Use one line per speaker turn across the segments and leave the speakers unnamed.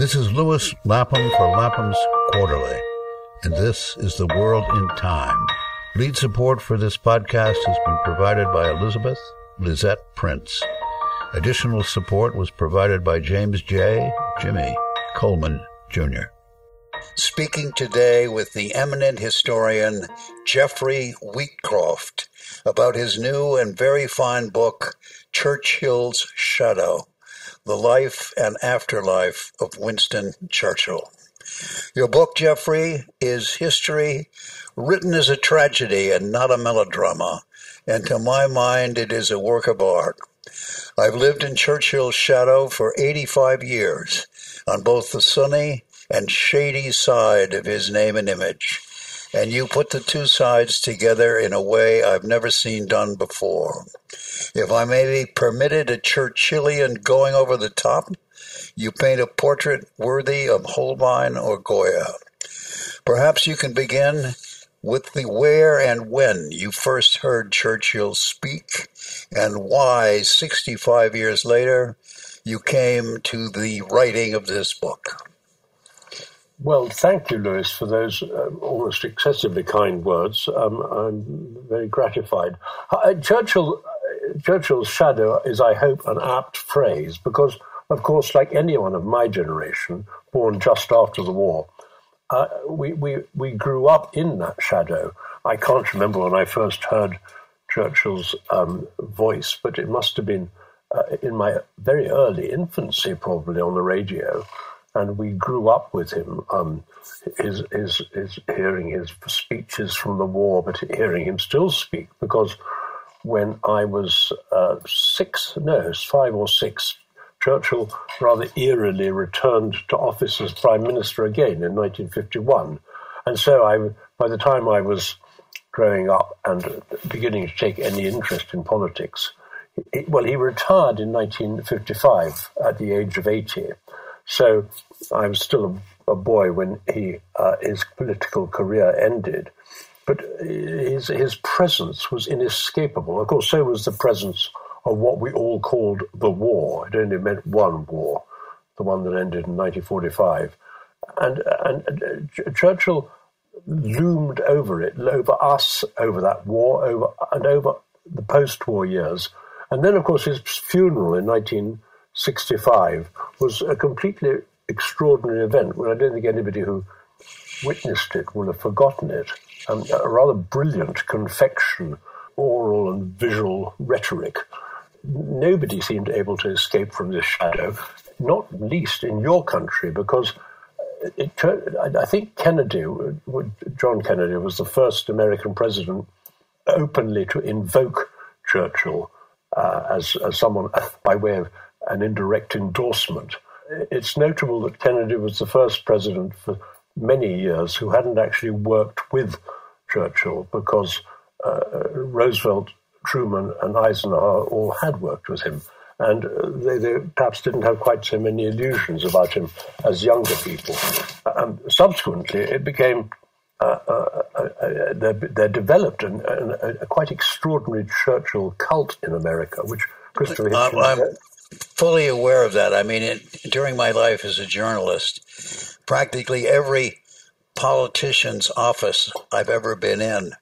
This is Lewis Lapham for Lapham's Quarterly, and this is The World in Time. Lead support for this podcast has been provided by Elizabeth Lisette Prince. Additional support was provided by James J. Jimmy Coleman, Jr. Speaking today with the eminent historian Geoffrey Wheatcroft about his new and very fine book, Churchill's Shadow The Life and Afterlife of Winston Churchill. Your book, Geoffrey, is history written as a tragedy and not a melodrama, and to my mind, it is a work of art. I've lived in Churchill's shadow for 85 years, on both the sunny and shady side of his name and image, and you put the two sides together in a way I've never seen done before. If I may be permitted a Churchillian going over the top, you paint a portrait worthy of Holbein or Goya. Perhaps you can begin with the where and when you first heard Churchill speak and why, 65 years later, you came to the writing of this book.
Well, thank you, Lewis, for those uh, almost excessively kind words. Um, I'm very gratified. Uh, Churchill, uh, Churchill's shadow is, I hope, an apt phrase because, of course, like anyone of my generation, born just after the war, uh, we, we, we grew up in that shadow. I can't remember when I first heard Churchill's um, voice, but it must have been uh, in my very early infancy, probably on the radio. And we grew up with him, um, his, his, his, hearing his speeches from the war, but hearing him still speak. Because when I was uh, six, no, five or six, Churchill rather eerily returned to office as Prime Minister again in 1951. And so I, by the time I was growing up and beginning to take any interest in politics, well, he retired in 1955 at the age of 80. So I was still a, a boy when he, uh, his political career ended. But his, his presence was inescapable. Of course, so was the presence of what we all called the war. It only meant one war, the one that ended in 1945. And, and uh, Churchill loomed over it, over us, over that war, over and over the post-war years. And then, of course, his funeral in 1965 was a completely extraordinary event. Well, I don't think anybody who witnessed it will have forgotten it. Um, a rather brilliant confection, oral and visual rhetoric nobody seemed able to escape from this shadow, not least in your country, because it, I think Kennedy, John Kennedy, was the first American president openly to invoke Churchill uh, as, as someone by way of an indirect endorsement. It's notable that Kennedy was the first president for many years who hadn't actually worked with Churchill because uh, Roosevelt Truman and Eisenhower all had worked with him. And they, they, perhaps didn't have quite so many illusions about him as younger people. And subsequently, it became uh, uh, uh, uh there, there, developed an, an, a quite extraordinary Churchill cult in America, which Christopher Hitchens.
I'm, I'm fully aware of that. I mean, it, during my life as a journalist, practically every politician's office I've ever been in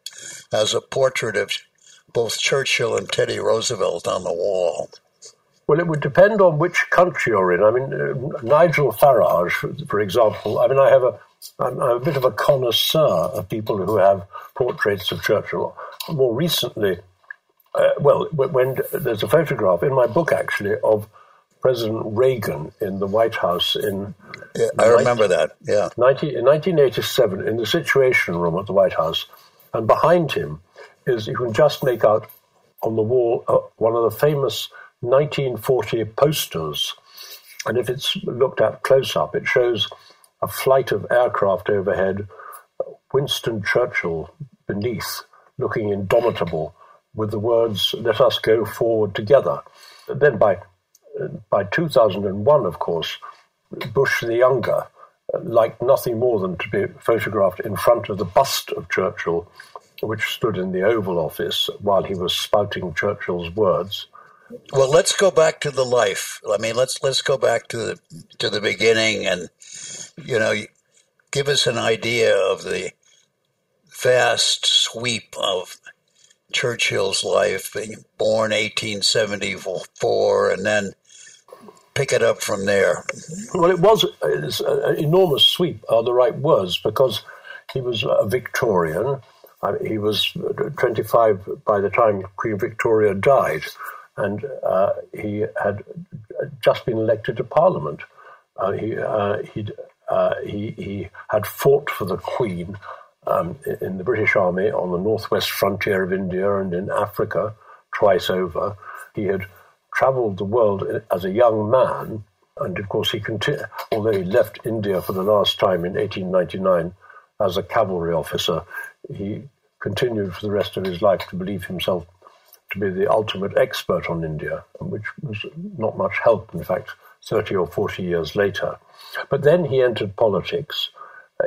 has a portrait of both Churchill and Teddy Roosevelt on the wall?
Well, it would depend on which country you're in. I mean, uh, Nigel Farage, for example. I mean, I have a, I'm, I'm a bit of a connoisseur of people who have portraits of Churchill. More recently, uh, well, when there's a photograph in my book actually of President Reagan in the White House in.
Yeah, I remember 19, that. Yeah,
19, in 1987, in the Situation Room at the White House, and behind him is you can just make out on the wall uh, one of the famous 1940 posters. And if it's looked at close up, it shows a flight of aircraft overhead, Winston Churchill beneath, looking indomitable, with the words, Let us go forward together. Then by, by 2001, of course, Bush the Younger liked nothing more than to be photographed in front of the bust of Churchill which stood in the Oval Office while he was spouting Churchill's words.
Well, let's go back to the life. I mean, let's let's go back to the to the beginning, and you know, give us an idea of the vast sweep of Churchill's life, born 1874, and then pick it up from there.
Well, it was an enormous sweep, are the right words, because he was a Victorian. he was 25 by the time Queen Victoria died, and uh, he had just been elected to Parliament. Uh, he, uh, uh he, he had fought for the Queen um, in the British Army on the northwest frontier of India and in Africa twice over. He had travelled the world as a young man, and of course he continued, although he left India for the last time in 1899 as a cavalry officer, he continued for the rest of his life to believe himself to be the ultimate expert on India, which was not much help, in fact, 30 or 40 years later. But then he entered politics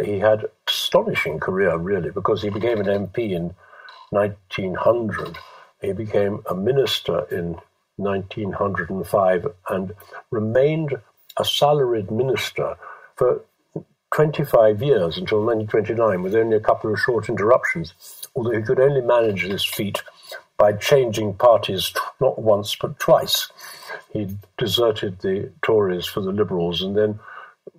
he had astonishing career really because he became an MP in 1900. He became a minister in 1905 and remained a salaried minister for 25 years until 1929 with only a couple of short interruptions, although he could only manage this feat by changing parties not once but twice. He deserted the Tories for the Liberals and then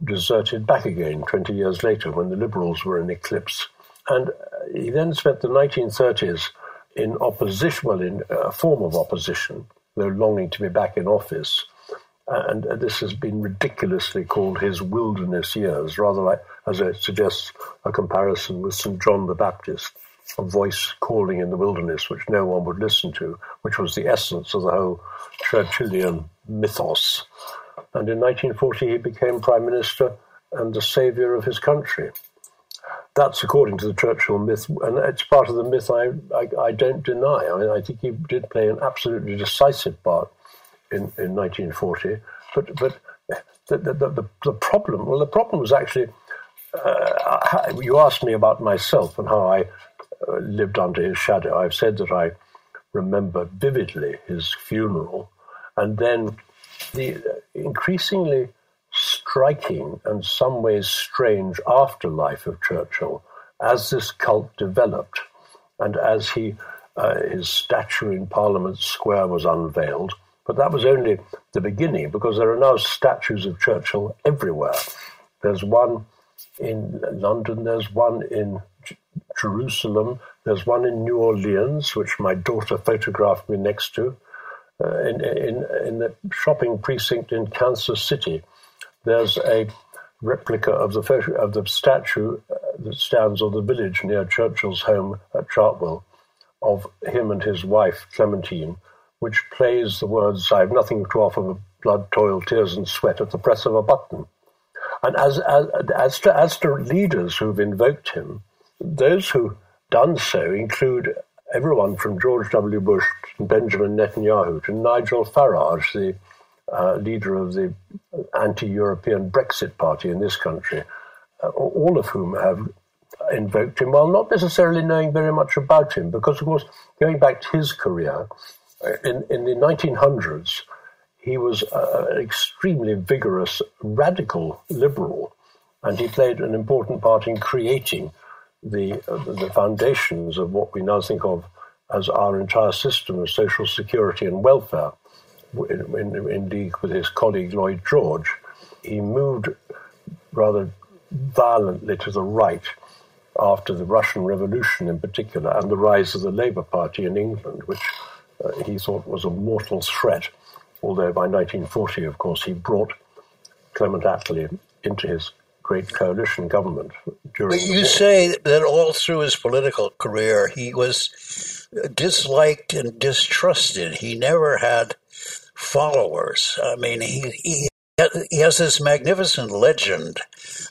deserted back again 20 years later when the Liberals were in eclipse. And uh, he then spent the 1930s in opposition, well, in uh, a form of opposition, though longing to be back in office. Uh, and uh, this has been ridiculously called his wilderness years, rather like, as it suggests, a comparison with St. John the Baptist, a voice calling in the wilderness which no one would listen to, which was the essence of the whole Churchillian mythos and in 1940 he became Prime Minister and the saviour of his country. That's according to the Churchill myth, and it's part of the myth I, I, I don't deny. I, mean, I think he did play an absolutely decisive part in, in 1940. But, but the, the, the, the problem, well, the problem was actually, uh, you asked me about myself and how I uh, lived under his shadow. I've said that I remember vividly his funeral, and then the increasingly striking and some ways strange afterlife of Churchill as this cult developed and as he uh, his statue in Parliament Square was unveiled. But that was only the beginning because there are now statues of Churchill everywhere. There's one in London, there's one in J- Jerusalem, there's one in New Orleans, which my daughter photographed me next to in, in, in the shopping precinct in Kansas City, there's a replica of the photo, of the statue uh, that stands on the village near Churchill's home at Chartwell of him and his wife Clementine, which plays the words "I have nothing to offer but blood, toil, tears, and sweat" at the press of a button. And as as as to, as to leaders who've invoked him, those who done so include everyone from George W. Bush to Benjamin Netanyahu to Nigel Farage, the uh, leader of the anti European Brexit party in this country, uh, all of whom have invoked him while not necessarily knowing very much about him. Because, of course, going back to his career, uh, in, in the 1900s, he was an extremely vigorous, radical liberal, and he played an important part in creating the, uh, the foundations of what we now think of as our entire system of social security and welfare. In, in, in league with his colleague Lloyd George, he moved rather violently to the right after the Russian Revolution in particular and the rise of the Labour Party in England, which uh, he thought was a mortal threat. Although by 1940, of course, he brought Clement Attlee into his great coalition government during.
But you say that all through his political career, he was disliked and distrusted. He never had followers. I mean, he he, he has this magnificent legend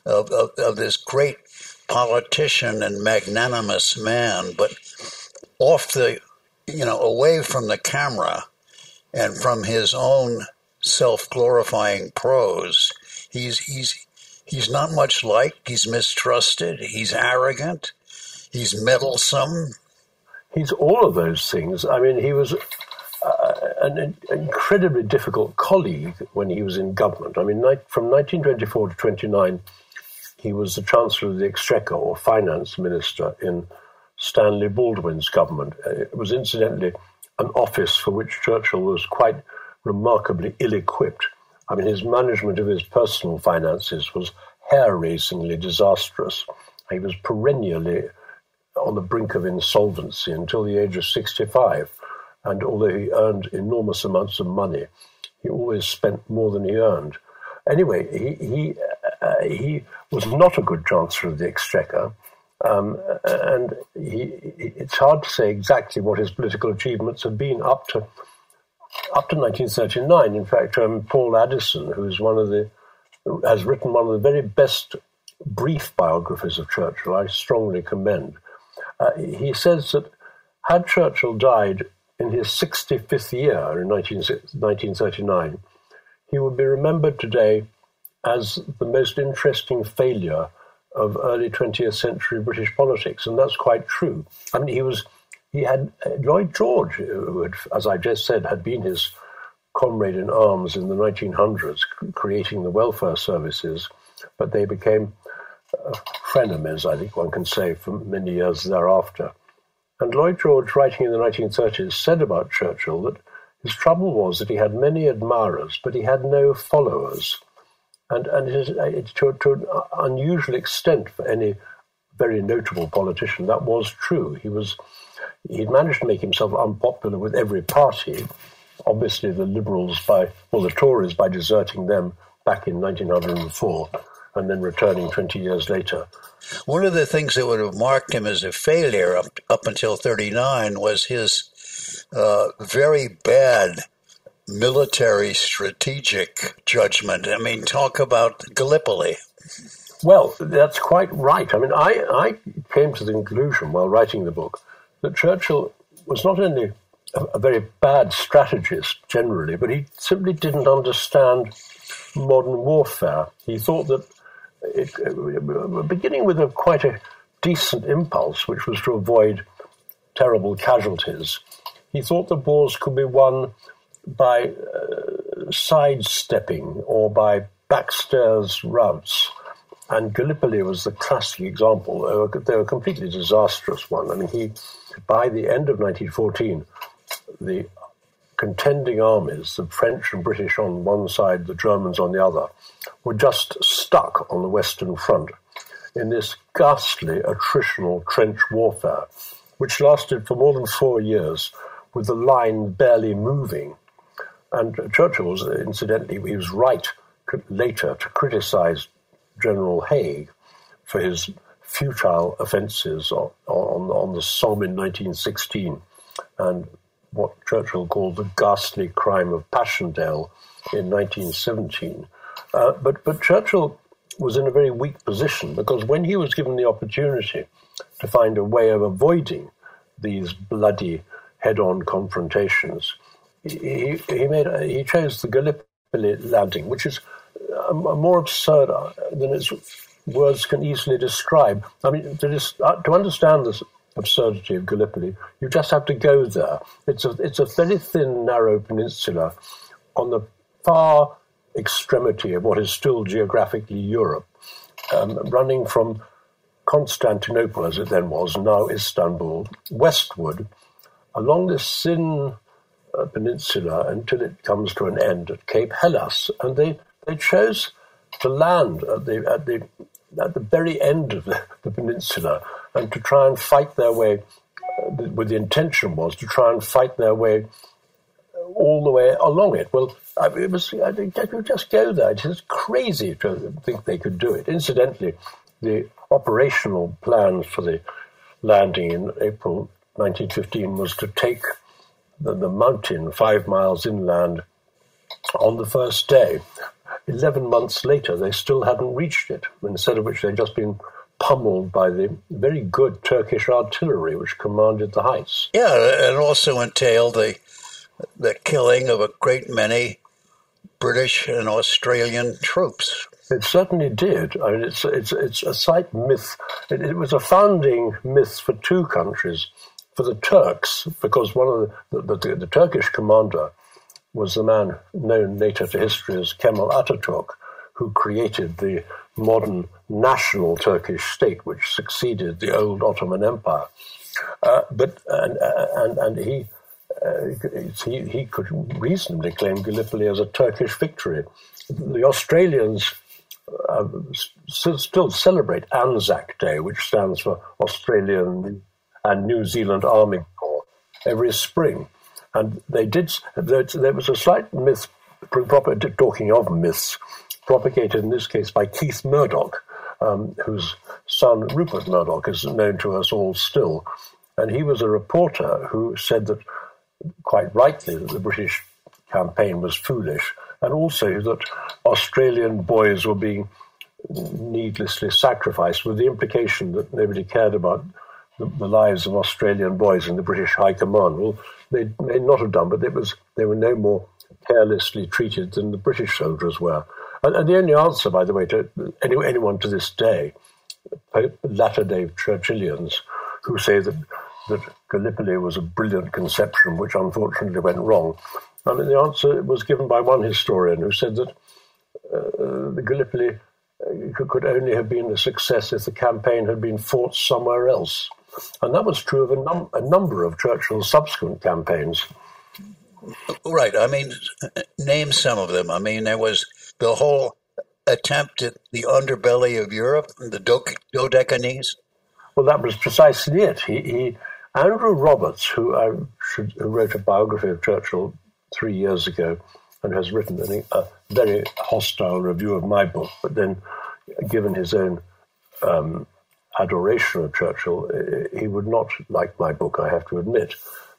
of, of, of this great politician and magnanimous man, but off the you know away from the camera and from his own self-glorifying prose, he's he's He's not much liked. He's mistrusted. He's arrogant. He's meddlesome.
He's all of those things. I mean, he was uh, an, incredibly difficult colleague when he was in government. I mean, from 1924 to 29, he was the Chancellor of the Exchequer or Finance Minister in Stanley Baldwin's government. Uh, it was incidentally an office for which Churchill was quite remarkably ill equipped. I mean, his management of his personal finances was hair raisingly disastrous. He was perennially on the brink of insolvency until the age of 65. And although he earned enormous amounts of money, he always spent more than he earned. Anyway, he, he, uh, he was not a good Chancellor of the Exchequer. Um, and he, it's hard to say exactly what his political achievements have been up to up to 1939. In fact, um, Paul Addison, who is one of the has written one of the very best brief biographies of Churchill, I strongly commend. Uh, he says that had Churchill died in his 65th year in 19, 1939, he would be remembered today as the most interesting failure of early 20th century British politics, and that's quite true. I mean, he was he had uh, Lloyd George, who had, as I just said, had been his comrade in arms in the 1900s, creating the welfare services, but they became uh, frenemies, I think one can say, for many years thereafter. And Lloyd George, writing in the 1930s, said about Churchill that his trouble was that he had many admirers, but he had no followers. And, and it is, it's to, to an unusual extent for any very notable politician. That was true. He was he'd managed to make himself unpopular with every party. Obviously, the Liberals by well, the Tories by deserting them back in 1904 and then returning 20 years later.
One of the things that would have marked him as a failure up, up until 39 was his uh, very bad military strategic judgment. I mean, talk about Gallipoli.
Well, that's quite right. I mean, I, I came to the conclusion while writing the book that Churchill was not only a, very bad strategist generally, but he simply didn't understand modern warfare. He thought that, it, beginning with a quite a decent impulse, which was to avoid terrible casualties, he thought the wars could be won by uh, sidestepping or by backstairs routes. And Gallipoli was the classic example. They were, they were a completely disastrous one. I mean, he, by the end of 1914, the contending armies, the French and British on one side, the Germans on the other, were just stuck on the Western Front in this ghastly attritional trench warfare, which lasted for more than four years, with the line barely moving. And Churchill was, incidentally, he was right later to criticize General Haig for his futile offences on, on, on the Somme in 1916 and what Churchill called the ghastly crime of Passchendaele in 1917. Uh, but, but Churchill was in a very weak position because when he was given the opportunity to find a way of avoiding these bloody head-on confrontations, he, he made he chose the Gallipoli landing, which is more absurd uh, than its words can easily describe. I mean, to, dis- uh, to understand this absurdity of Gallipoli, you just have to go there. It's a, it's a very thin, narrow peninsula on the far extremity of what is still geographically Europe, um, running from Constantinople, as it then was, now Istanbul, westward along this thin uh, peninsula until it comes to an end at Cape Helles. And they they chose to land at the at the at the very end of the, the peninsula and to try and fight their way. Uh, with the intention was to try and fight their way all the way along it. Well, it was I think could just go there. It is crazy to think they could do it. Incidentally, the operational plan for the landing in April 1915 was to take the, the mountain five miles inland on the first day. 11 months later, they still hadn't reached it, instead of which they'd just been pummeled by the very good Turkish artillery which commanded the heights.
Yeah, it also entailed the, the killing of a great many British and Australian troops.
It certainly did. I mean, it's, it's, it's a site myth. It, it was a founding myth for two countries, for for the Turks, because one of the, the, the, the Turkish commander was the man known later to history as Kemal Ataturk, who created the modern national Turkish state, which succeeded the old Ottoman Empire. Uh, but and, and and he, uh, he he could reasonably claim Gallipoli as a Turkish victory. The Australians uh, still celebrate Anzac Day, which stands for Australian and New Zealand Army Corps, every spring. And they did. There was a slight myth, talking of myths, propagated in this case by Keith Murdoch, um, whose son Rupert Murdoch is known to us all still. And he was a reporter who said that, quite rightly, that the British campaign was foolish, and also that Australian boys were being needlessly sacrificed, with the implication that nobody cared about the, the lives of Australian boys in the British High Command. Well, they may not have done, but it was they were no more carelessly treated than the British soldiers were. And, and the only answer, by the way, to any, anyone to this day, latter day Churchillians, who say that, that Gallipoli was a brilliant conception which unfortunately went wrong. I mean, the answer was given by one historian who said that uh, the Gallipoli uh, could only have been a success if the campaign had been fought somewhere else. And that was true of a, num- a number of Churchill's subsequent campaigns.
Right. I mean, name some of them. I mean, there was the whole attempt at the underbelly of Europe, the Dodecanese.
Well, that was precisely it. He, he Andrew Roberts, who I should, who wrote a biography of Churchill three years ago, and has written a very hostile review of my book, but then given his own um, adoration of Churchill, he would not like my book, I have to admit.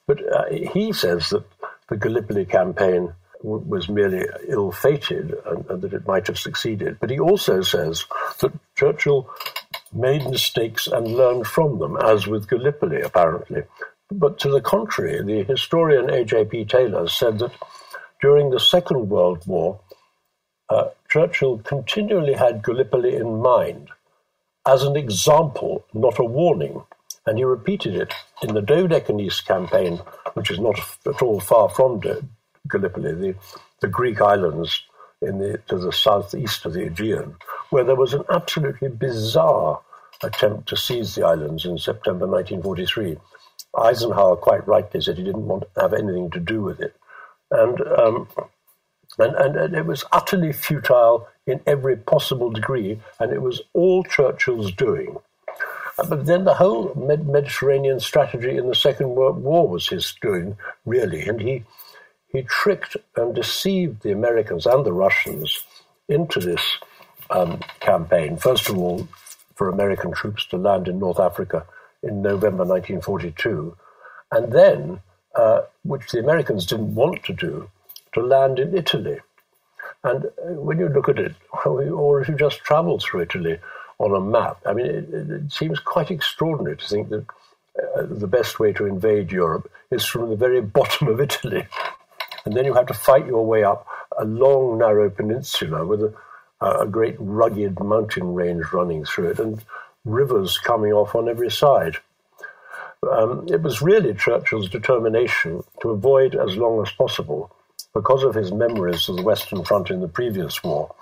But uh, he says that the Gallipoli campaign w- was merely ill fated and, and, that it might have succeeded. But he also says that Churchill made mistakes and learned from them, as with Gallipoli, apparently. But to the contrary, the historian A.J.P. Taylor said that during the Second World War, uh, Churchill continually had Gallipoli in mind as an example, not a warning. And he repeated it in the Dodecanese campaign, which is not at all far from Gallipoli, the, the Greek islands in the, to the southeast of the Aegean, where there was an absolutely bizarre attempt to seize the islands in September 1943. Eisenhower quite rightly said he didn't want to have anything to do with it. And, um, and, and, and it was utterly futile in every possible degree, and it was all Churchill's doing. Uh, but then the whole Med- Mediterranean strategy in the Second World War was his doing, really, and he he tricked and deceived the Americans and the Russians into this um, campaign. First of all, for American troops to land in North Africa in November 1942, and then, uh, which the Americans didn't want to do, to land in Italy. And uh, when you look at it, or if you just travel through Italy on a map, I mean, it, it seems quite extraordinary to think that uh, the best way to invade Europe is from the very bottom of Italy. And then you have to fight your way up a long, narrow peninsula with a, a great rugged mountain range running through it and rivers coming off on every side. Um, it was really Churchill's determination to avoid as long as possible because of his memories of the Western Front in the previous war,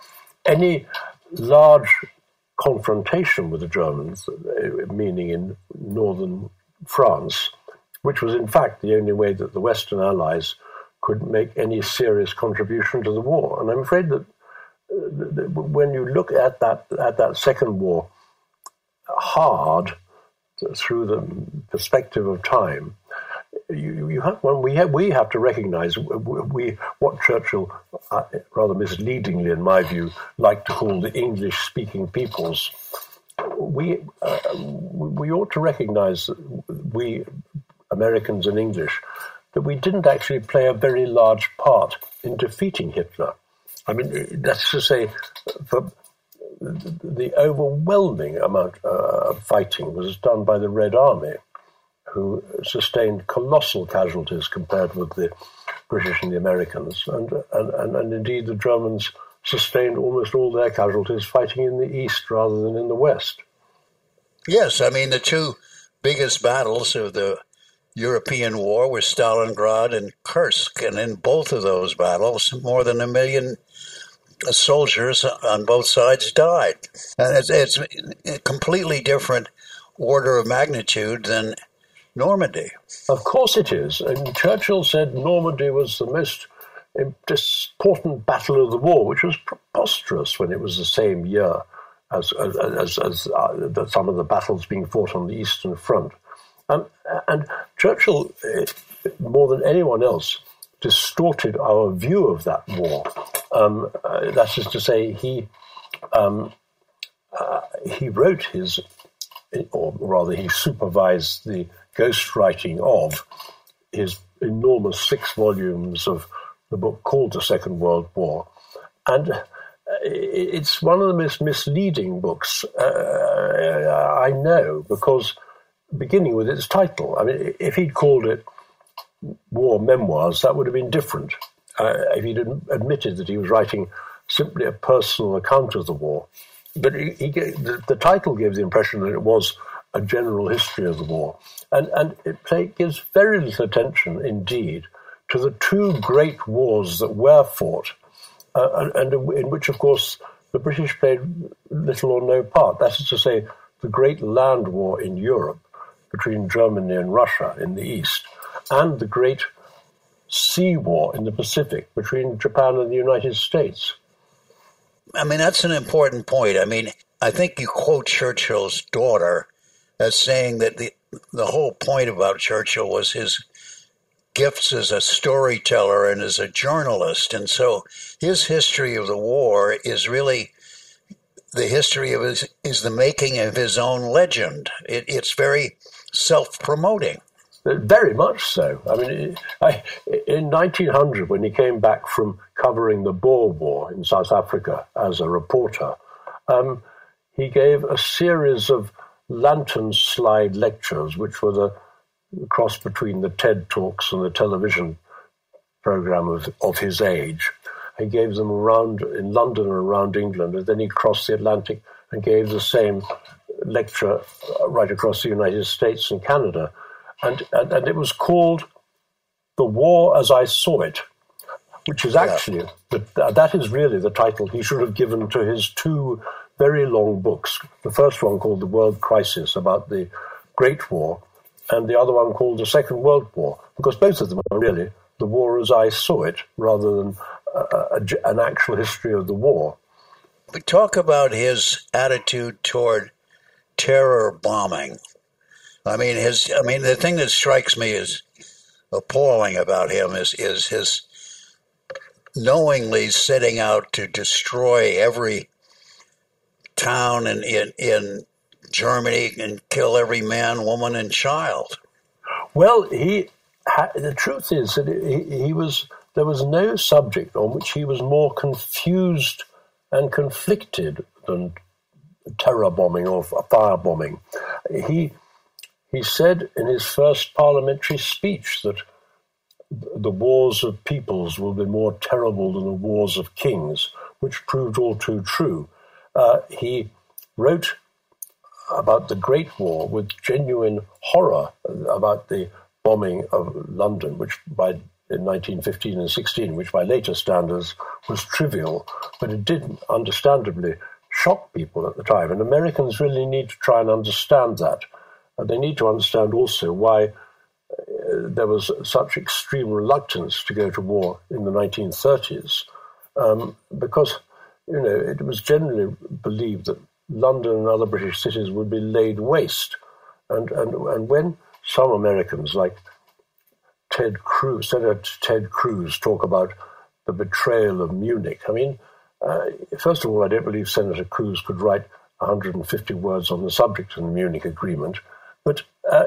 any large confrontation with the Germans, uh, meaning in northern France, which was in fact the only way that the Western Allies could make any serious contribution to the war. And I'm afraid that uh, when you look at that at that second war hard through the perspective of time, you, you have one. We have we have to recognise we what Churchill, uh, rather misleadingly in my view, liked to call the English-speaking peoples. We uh, we ought to recognise we Americans and English that we didn't actually play a very large part in defeating Hitler. I mean, that's to say, for the overwhelming amount uh, of fighting was done by the Red Army who sustained colossal casualties compared with the British and the Americans. And, and, and, and, indeed, the Germans sustained almost all their casualties fighting in the east rather than in the west.
Yes, I mean, the two biggest battles of the European war were Stalingrad and Kursk. And in both of those battles, more than a million soldiers on both sides died. And it's, it's a completely different order of magnitude than Normandy.
Of course it is. And Churchill said Normandy was the most important battle of the war, which was preposterous when it was the same year as, as, as uh, some of the battles being fought on the Eastern Front. Um, and Churchill, eh, more than anyone else, distorted our view of that war. Um, uh, that is to say, he um, uh, he wrote his, or rather, he supervised the ghostwriting of his enormous six volumes of the book called The Second World War, and uh, it's one of the most misleading books uh, I know because beginning with its title. I mean, if he'd called it war memoirs, that would have been different. Uh, if he'd admitted that he was writing simply a personal account of the war. But he, he gave, the, the, title gave the impression that it was a general history of the war. And, and it play, gives very little attention, indeed, to the two great wars that were fought, uh, and, and in which, of course, the British played little or no part. That is to say, the great land war in Europe between Germany and Russia in the east, and the great sea war in the Pacific between Japan and the United States.
I mean, that's an important point. I mean, I think you quote Churchill's daughter as saying that the the whole point about Churchill was his gifts as a storyteller and as a journalist, and so his history of the war is really the history of his is the making of his own legend. It, it's very self-promoting.
Very much so. I mean, I, in 1900, when he came back from covering the Boer War in South Africa as a reporter, um, he gave a series of lantern slide lectures, which were the cross between the TED Talks and the television program of, of his age. He gave them around in London and around England, and then he crossed the Atlantic and gave the same lecture right across the United States and Canada and, and, and it was called The War as I Saw It, which is actually, yeah. the, that is really the title he should have given to his two very long books. The first one called The World Crisis, about the Great War, and the other one called The Second World War, because both of them are really the war as I saw it, rather than uh, uh, a, a, an actual history of the war.
We talk about his attitude toward terror bombing. I mean, his. I mean, the thing that strikes me as appalling about him is is his knowingly setting out to destroy every town in in, in Germany and kill every man, woman, and child.
Well, he. The truth is that he, he was. There was no subject on which he was more confused and conflicted than terror bombing or fire bombing. He he said in his first parliamentary speech that the wars of peoples will be more terrible than the wars of kings, which proved all too true. Uh, he wrote about the Great War with genuine horror about the bombing of London, which by in 1915 and 16, which by later standards was trivial, but it did understandably shock people at the time. And Americans really need to try and understand that they need to understand also why uh, there was such extreme reluctance to go to war in the 1930s, um, because you know it was generally believed that London and other British cities would be laid waste, and and and when some Americans like Ted Cruz, Senator Ted Cruz, talk about the betrayal of Munich, I mean, uh, first of all, I don't believe Senator Cruz could write 150 words on the subject of the Munich Agreement. But uh,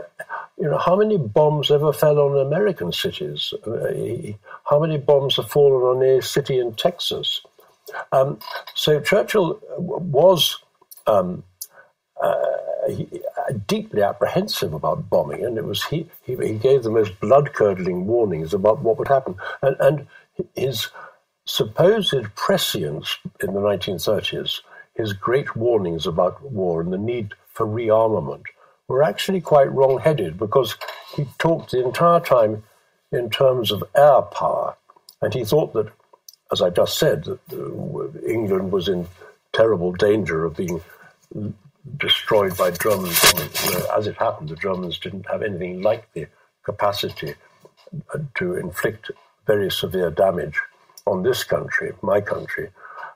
you know, how many bombs ever fell on American cities? Uh, how many bombs have fallen on a city in Texas? Um, so Churchill was um, uh, uh, deeply apprehensive about bombing, and it was he, he, he gave the most blood curdling warnings about what would happen, and, and his supposed prescience in the 1930s, his great warnings about war and the need for rearmament were actually quite wrong headed because he talked the entire time in terms of air power. And he thought that, as I just said, that uh, England was in terrible danger of being destroyed by Germans. As it happened, the Germans didn't have anything like the capacity uh, to inflict very severe damage on this country, my country.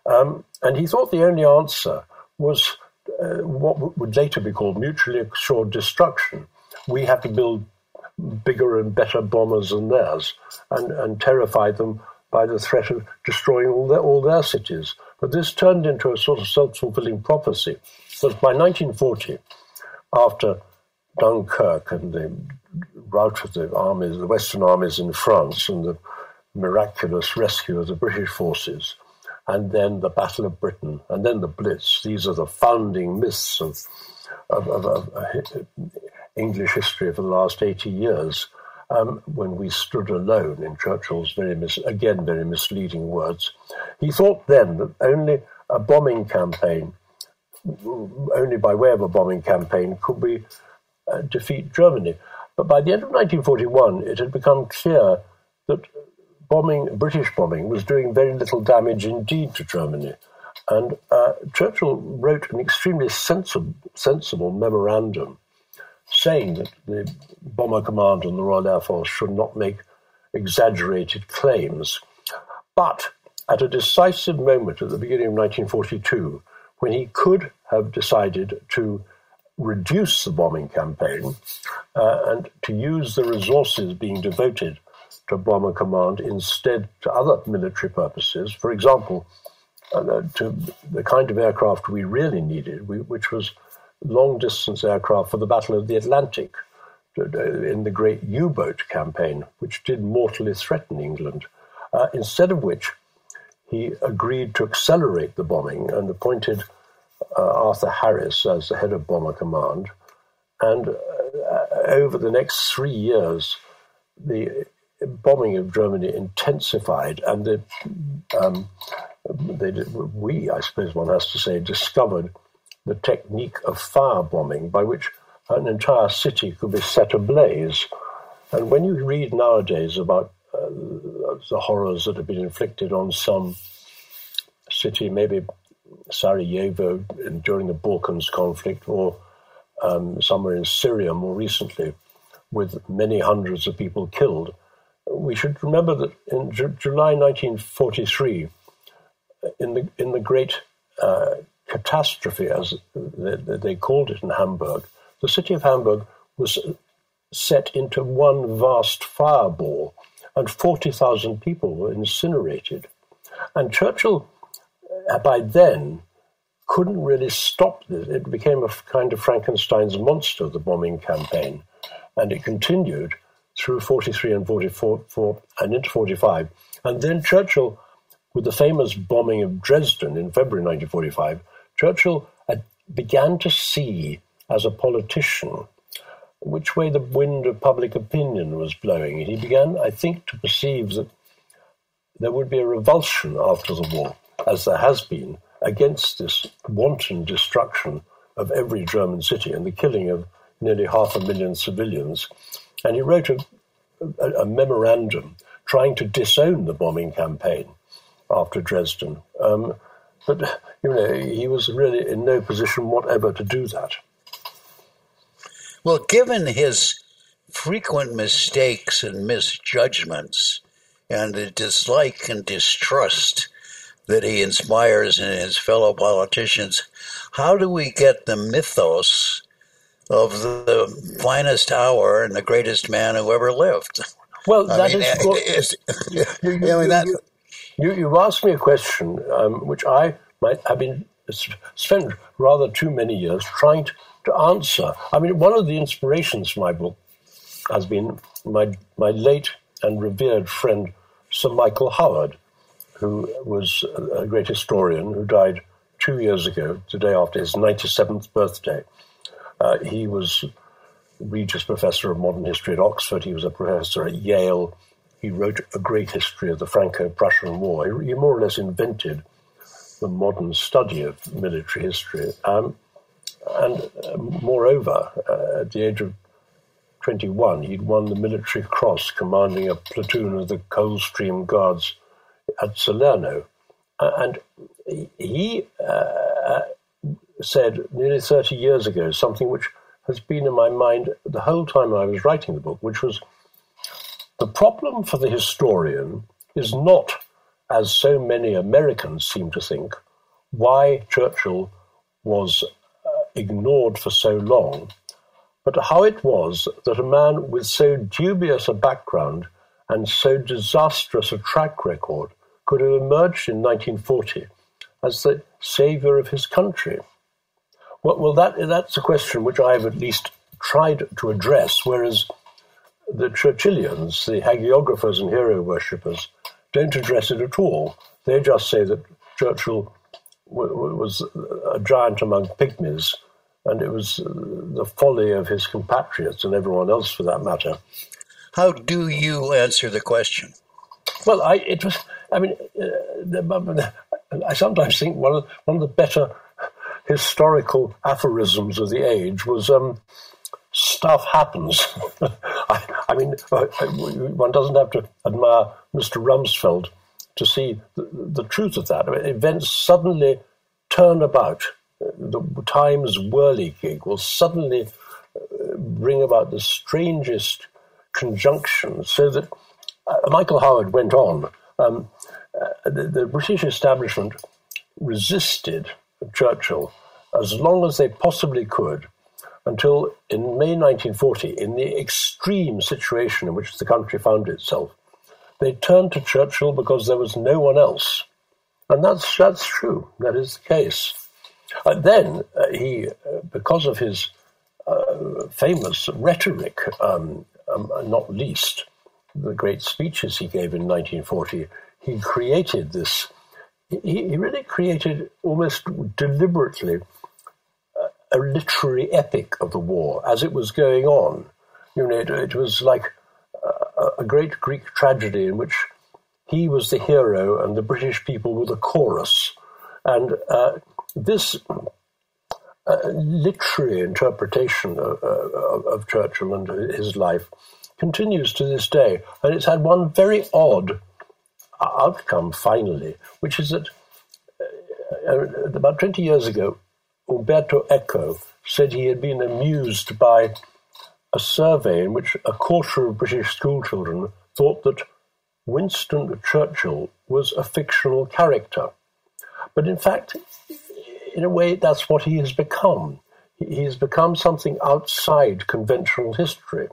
Um, and he thought the only answer was uh, what would later be called mutually assured destruction. We have to build bigger and better bombers than theirs and, and terrify them by the threat of destroying all their, all their cities. But this turned into a sort of self fulfilling prophecy. That by 1940, after Dunkirk and the rout of the armies, the Western armies in France, and the miraculous rescue of the British forces, and then the Battle of Britain, and then the Blitz. These are the founding myths of, of, of, of uh, English history for the last 80 years. Um, when we stood alone, in Churchill's very mis- again very misleading words, he thought then that only a bombing campaign, only by way of a bombing campaign, could we uh, defeat Germany. But by the end of 1941, it had become clear that bombing, British bombing, was doing very little damage indeed to Germany. And uh, Churchill wrote an extremely sensible, sensible memorandum saying that the Bomber Command and the Royal Air Force should not make exaggerated claims. But at a decisive moment at the beginning of 1942, when he could have decided to reduce the bombing campaign uh, and to use the resources being devoted to Bomber Command instead to other military purposes. For example, uh, to the kind of aircraft we really needed, we, which was long distance aircraft for the Battle of the Atlantic uh, in the great U boat campaign, which did mortally threaten England. Uh, instead of which, he agreed to accelerate the bombing and appointed uh, Arthur Harris as the head of Bomber Command. And uh, over the next three years, the bombing of Germany intensified, and the, um, they, we, I suppose one has to say, discovered the technique of firebombing by which an entire city could be set ablaze. And when you read nowadays about uh, the horrors that have been inflicted on some city, maybe Sarajevo during the Balkans conflict, or um, somewhere in Syria more recently, with many hundreds of people killed, we should remember that in Ju- July 1943, in the in the great uh, catastrophe, as they, they, called it in Hamburg, the city of Hamburg was set into one vast fireball, and 40,000 people were incinerated. And Churchill, uh, by then, couldn't really stop this. It became a kind of Frankenstein's monster, the bombing campaign, and it continued through 43 and 44 and into 45. And then Churchill, with the famous bombing of Dresden in February 1945, Churchill uh, began to see as a politician which way the wind of public opinion was blowing. He began, I think, to perceive that there would be a revulsion after the war, as there has been, against this wanton destruction of every German city and the killing of nearly half a million civilians. And he wrote a, a, a memorandum trying to disown the bombing campaign after Dresden. Um, but you know, he was really in no position whatever to do that.
Well, given his frequent mistakes and misjudgments, and the dislike and distrust that he inspires in his fellow politicians, how do we get the mythos of the finest hour and the greatest man who ever lived?
Well, that I mean, is, you, you, you, I mean, that, you, you've asked me a question um, which I might have been spent rather too many years trying to, to answer. I mean, one of the inspirations for my book has been my my late and revered friend Sir Michael Howard, who was a great historian who died two years ago, the day after his 97th birthday. Uh, he was Regius Professor of Modern History at Oxford. He was a professor at Yale. He wrote a great history of the Franco-Prussian War. He, he more or less invented the modern study of military history. Um, and uh, moreover, uh, at the age of 21, he'd won the Military Cross commanding a platoon of the Coldstream Guards at Salerno. and he uh, said nearly 30 years ago something which has been in my mind the whole time I was writing the book, which was the problem for the historian is not, as so many Americans seem to think, why Churchill was uh, ignored for so long, but how it was that a man with so dubious a background and so disastrous a track record could have emerged in 1940 as the saviour of his country. Well, well that, that's a question which I've at least tried to address, whereas the Churchillians, the hagiographers and hero worshippers, don't address it at all. They just say that Churchill w- was a giant among pygmies, and it was the folly of his compatriots and everyone else for that matter.
How do you answer the question?
Well, I, it was. I mean, uh, I sometimes think one of, one of the better historical aphorisms of the age was um, stuff happens. I, I, mean, one doesn't have to admire Mr. Rumsfeld to see the, the truth of that. I mean, events suddenly turn about. The Times whirligig will suddenly uh, bring about the strangest conjunction so that uh, Michael Howard went on. Um, uh, the, the British establishment resisted Churchill as long as they possibly could until in May 1940, in the extreme situation in which the country found itself, they turned to Churchill because there was no one else. And that's, that's true. That is the case. And then uh, he, uh, because of his uh, famous rhetoric, um, um, not least the great speeches he gave in 1940, he created this. He, he really created almost deliberately a literary epic of the war as it was going on. You know, it, it was like a, a, great Greek tragedy in which he was the hero and the British people were the chorus. And uh, this uh, literary interpretation of, of, of Churchill and his life continues to this day. And it's had one very odd outcome finally, which is that uh, uh about 20 years ago, Umberto Eco said he had been amused by a survey in which a quarter of British schoolchildren thought that Winston Churchill was a fictional character. But in fact, in a way, that's what he has become. He has become something outside conventional history.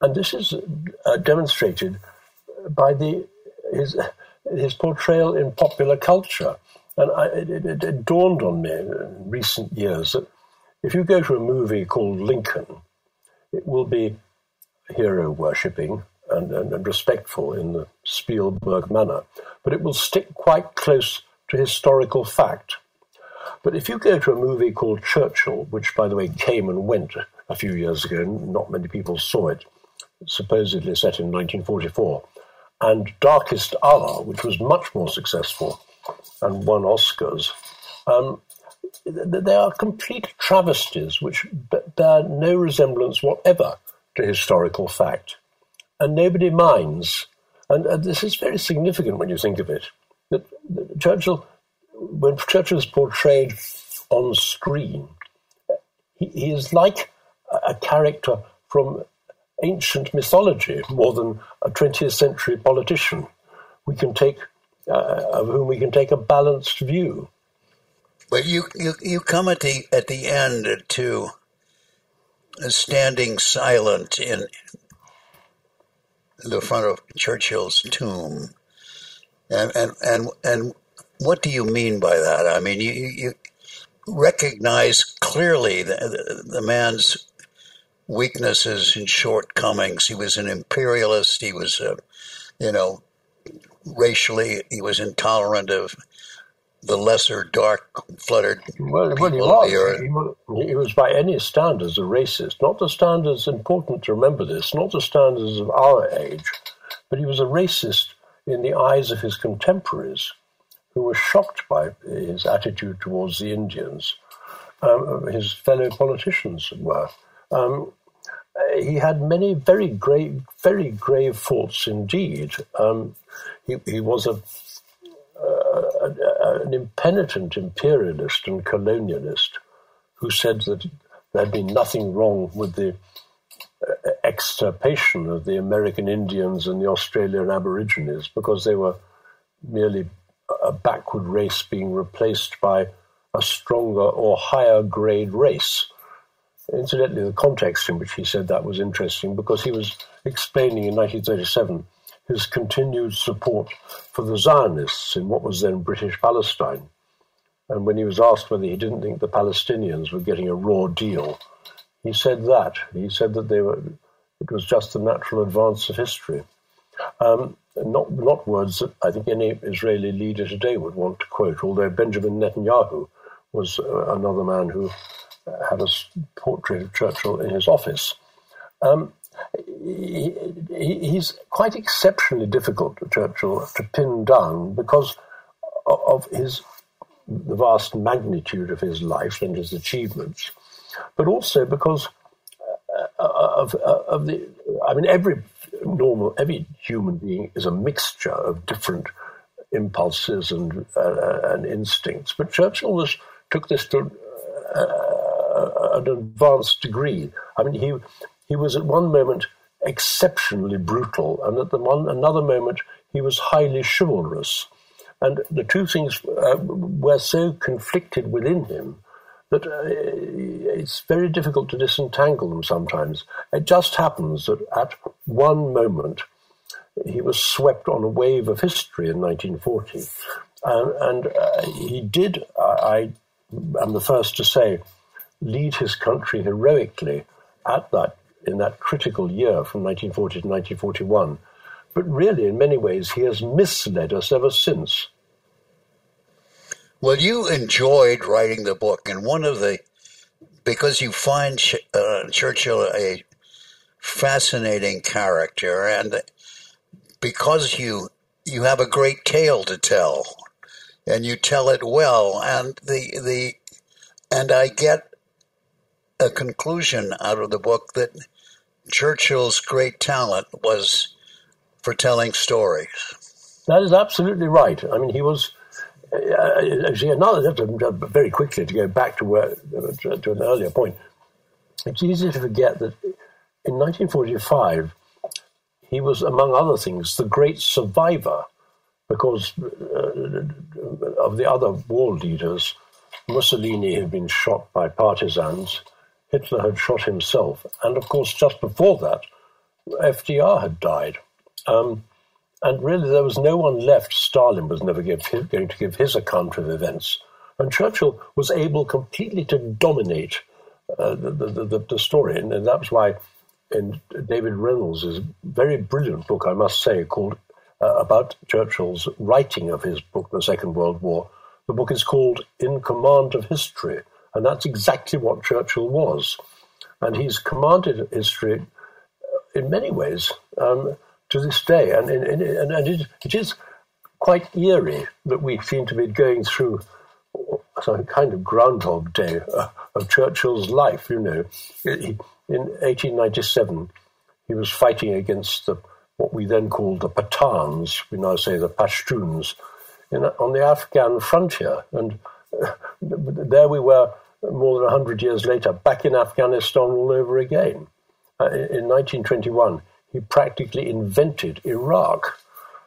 And this is uh, demonstrated by the, his, his portrayal in popular culture. And I, it, it, it, dawned on me in recent years that if you go to a movie called Lincoln, it will be hero worshipping and, and, and respectful in the Spielberg manner, but it will stick quite close to historical fact. But if you go to a movie called Churchill, which, by the way, came and went a few years ago, not many people saw it, supposedly set in 1944, and Darkest Hour, which was much more successful, and won Oscars. Um, they are complete travesties which bear no resemblance whatever to historical fact. And nobody minds. And, and this is very significant when you think of it. That, Churchill, when Churchill is portrayed on screen, he is like a character from ancient mythology more than a 20th century politician. We can take uh, of whom we can take a balanced view.
But you, you, you come at the at the end to standing silent in the front of Churchill's tomb, and and and and what do you mean by that? I mean, you you recognize clearly the, the, the man's weaknesses and shortcomings. He was an imperialist. He was, a, you know, racially, he was intolerant of the lesser dark fluttered well, well, he was. He
was. He was by any standards a racist. Not the standards important to remember this. Not the standards of our age, but he was a racist in the eyes of his contemporaries, who were shocked by his attitude towards the Indians. um, his fellow politicians were. Um, he had many very grave, very grave faults indeed. Um, he, he, was a, uh, an impenitent imperialist and colonialist who said that there had been nothing wrong with the uh, extirpation of the American Indians and the Australian Aborigines because they were merely a backward race being replaced by a stronger or higher grade race. Incidentally, the context in which he said that was interesting because he was explaining in 1937 his continued support for the Zionists in what was then British Palestine. And when he was asked whether he didn't think the Palestinians were getting a raw deal, he said that. He said that they were, it was just the natural advance of history. Um, not, not words that I think any Israeli leader today would want to quote, although Benjamin Netanyahu was uh, another man who had a portrait of Churchill in his office. Um, he, he's quite exceptionally difficult, Churchill, to pin down because of his the vast magnitude of his life and his achievements, but also because uh, of, of the. I mean, every normal, every human being is a mixture of different impulses and uh, and instincts. But Churchill was took this to uh, an advanced degree. I mean, he he was at one moment exceptionally brutal, and at the one another moment he was highly chivalrous. And the two things uh, were so conflicted within him that uh, it's very difficult to disentangle them sometimes. It just happens that at one moment he was swept on a wave of history in 1940. Um, and uh, he did, I am the first to say, lead his country heroically at that in that critical year from 1940 to 1941. But really, in many ways, he has misled us ever since.
Well, you enjoyed writing the book, and one of the because you find uh, Churchill a fascinating character, and because you you have a great tale to tell, and you tell it well, and the the and I get a conclusion out of the book that Churchill's great talent was for telling stories.
That is absolutely right. I mean, he was. Uh, actually, another very quickly to go back to where to, to an earlier point. It's easy to forget that in 1945 he was, among other things, the great survivor because uh, of the other war leaders. Mussolini had been shot by partisans. Hitler had shot himself. And of course, just before that, FDR had died. Um, and really, there was no one left. Stalin was never give, going to give his account of events. And Churchill was able completely to dominate uh, the, the, the, the, story. And, and that's why in David Reynolds' very brilliant book, I must say, called uh, about Churchill's writing of his book, The Second World War, the book is called In Command of History. And that's exactly what Churchill was. And he's commanded history uh, in many ways um, to this day. And, and, and it, it is quite eerie that we seem to be going through some kind of groundhog day uh, of Churchill's life. You know, in 1897, he was fighting against the, what we then called the Pathans, we now say the Pashtuns, in, on the Afghan frontier. And uh, there we were more than 100 years later, back in Afghanistan all over again. Uh, in 1921, he practically invented Iraq.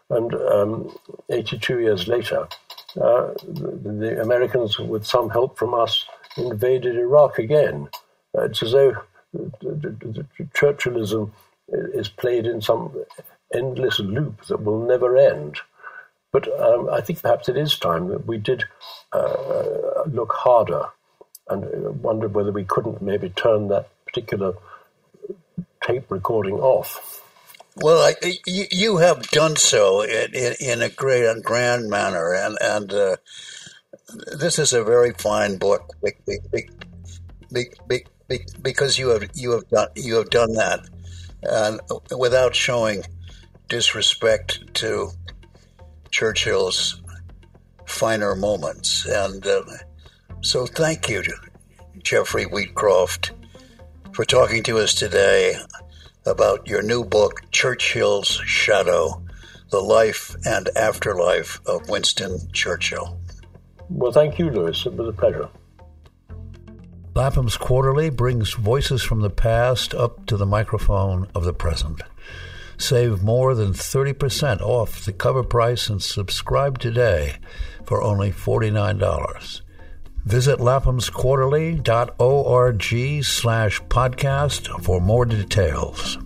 And um, 82 years later, uh, the, the, Americans, with some help from us, invaded Iraq again. Uh, it's as though Churchillism is played in some endless loop that will never end. But um, I think perhaps it is time that we did uh, look harder and wondered whether we couldn't maybe turn that particular tape recording off.
Well, I, you, you, have done so in, in, in, a great and grand manner, and and uh, this is a very fine book because you have you have done you have done that, and without showing disrespect to Churchill's finer moments, and uh, so thank you Geoffrey Wheatcroft, for talking to us today about your new book, Churchill's Shadow The Life and Afterlife of Winston Churchill.
Well, thank you, Lewis. It was a pleasure.
Lapham's Quarterly brings voices from the past up to the microphone of the present. Save more than 30% off the cover price and subscribe today for only $49. Visit laphamsquarterly.org slash podcast for more details.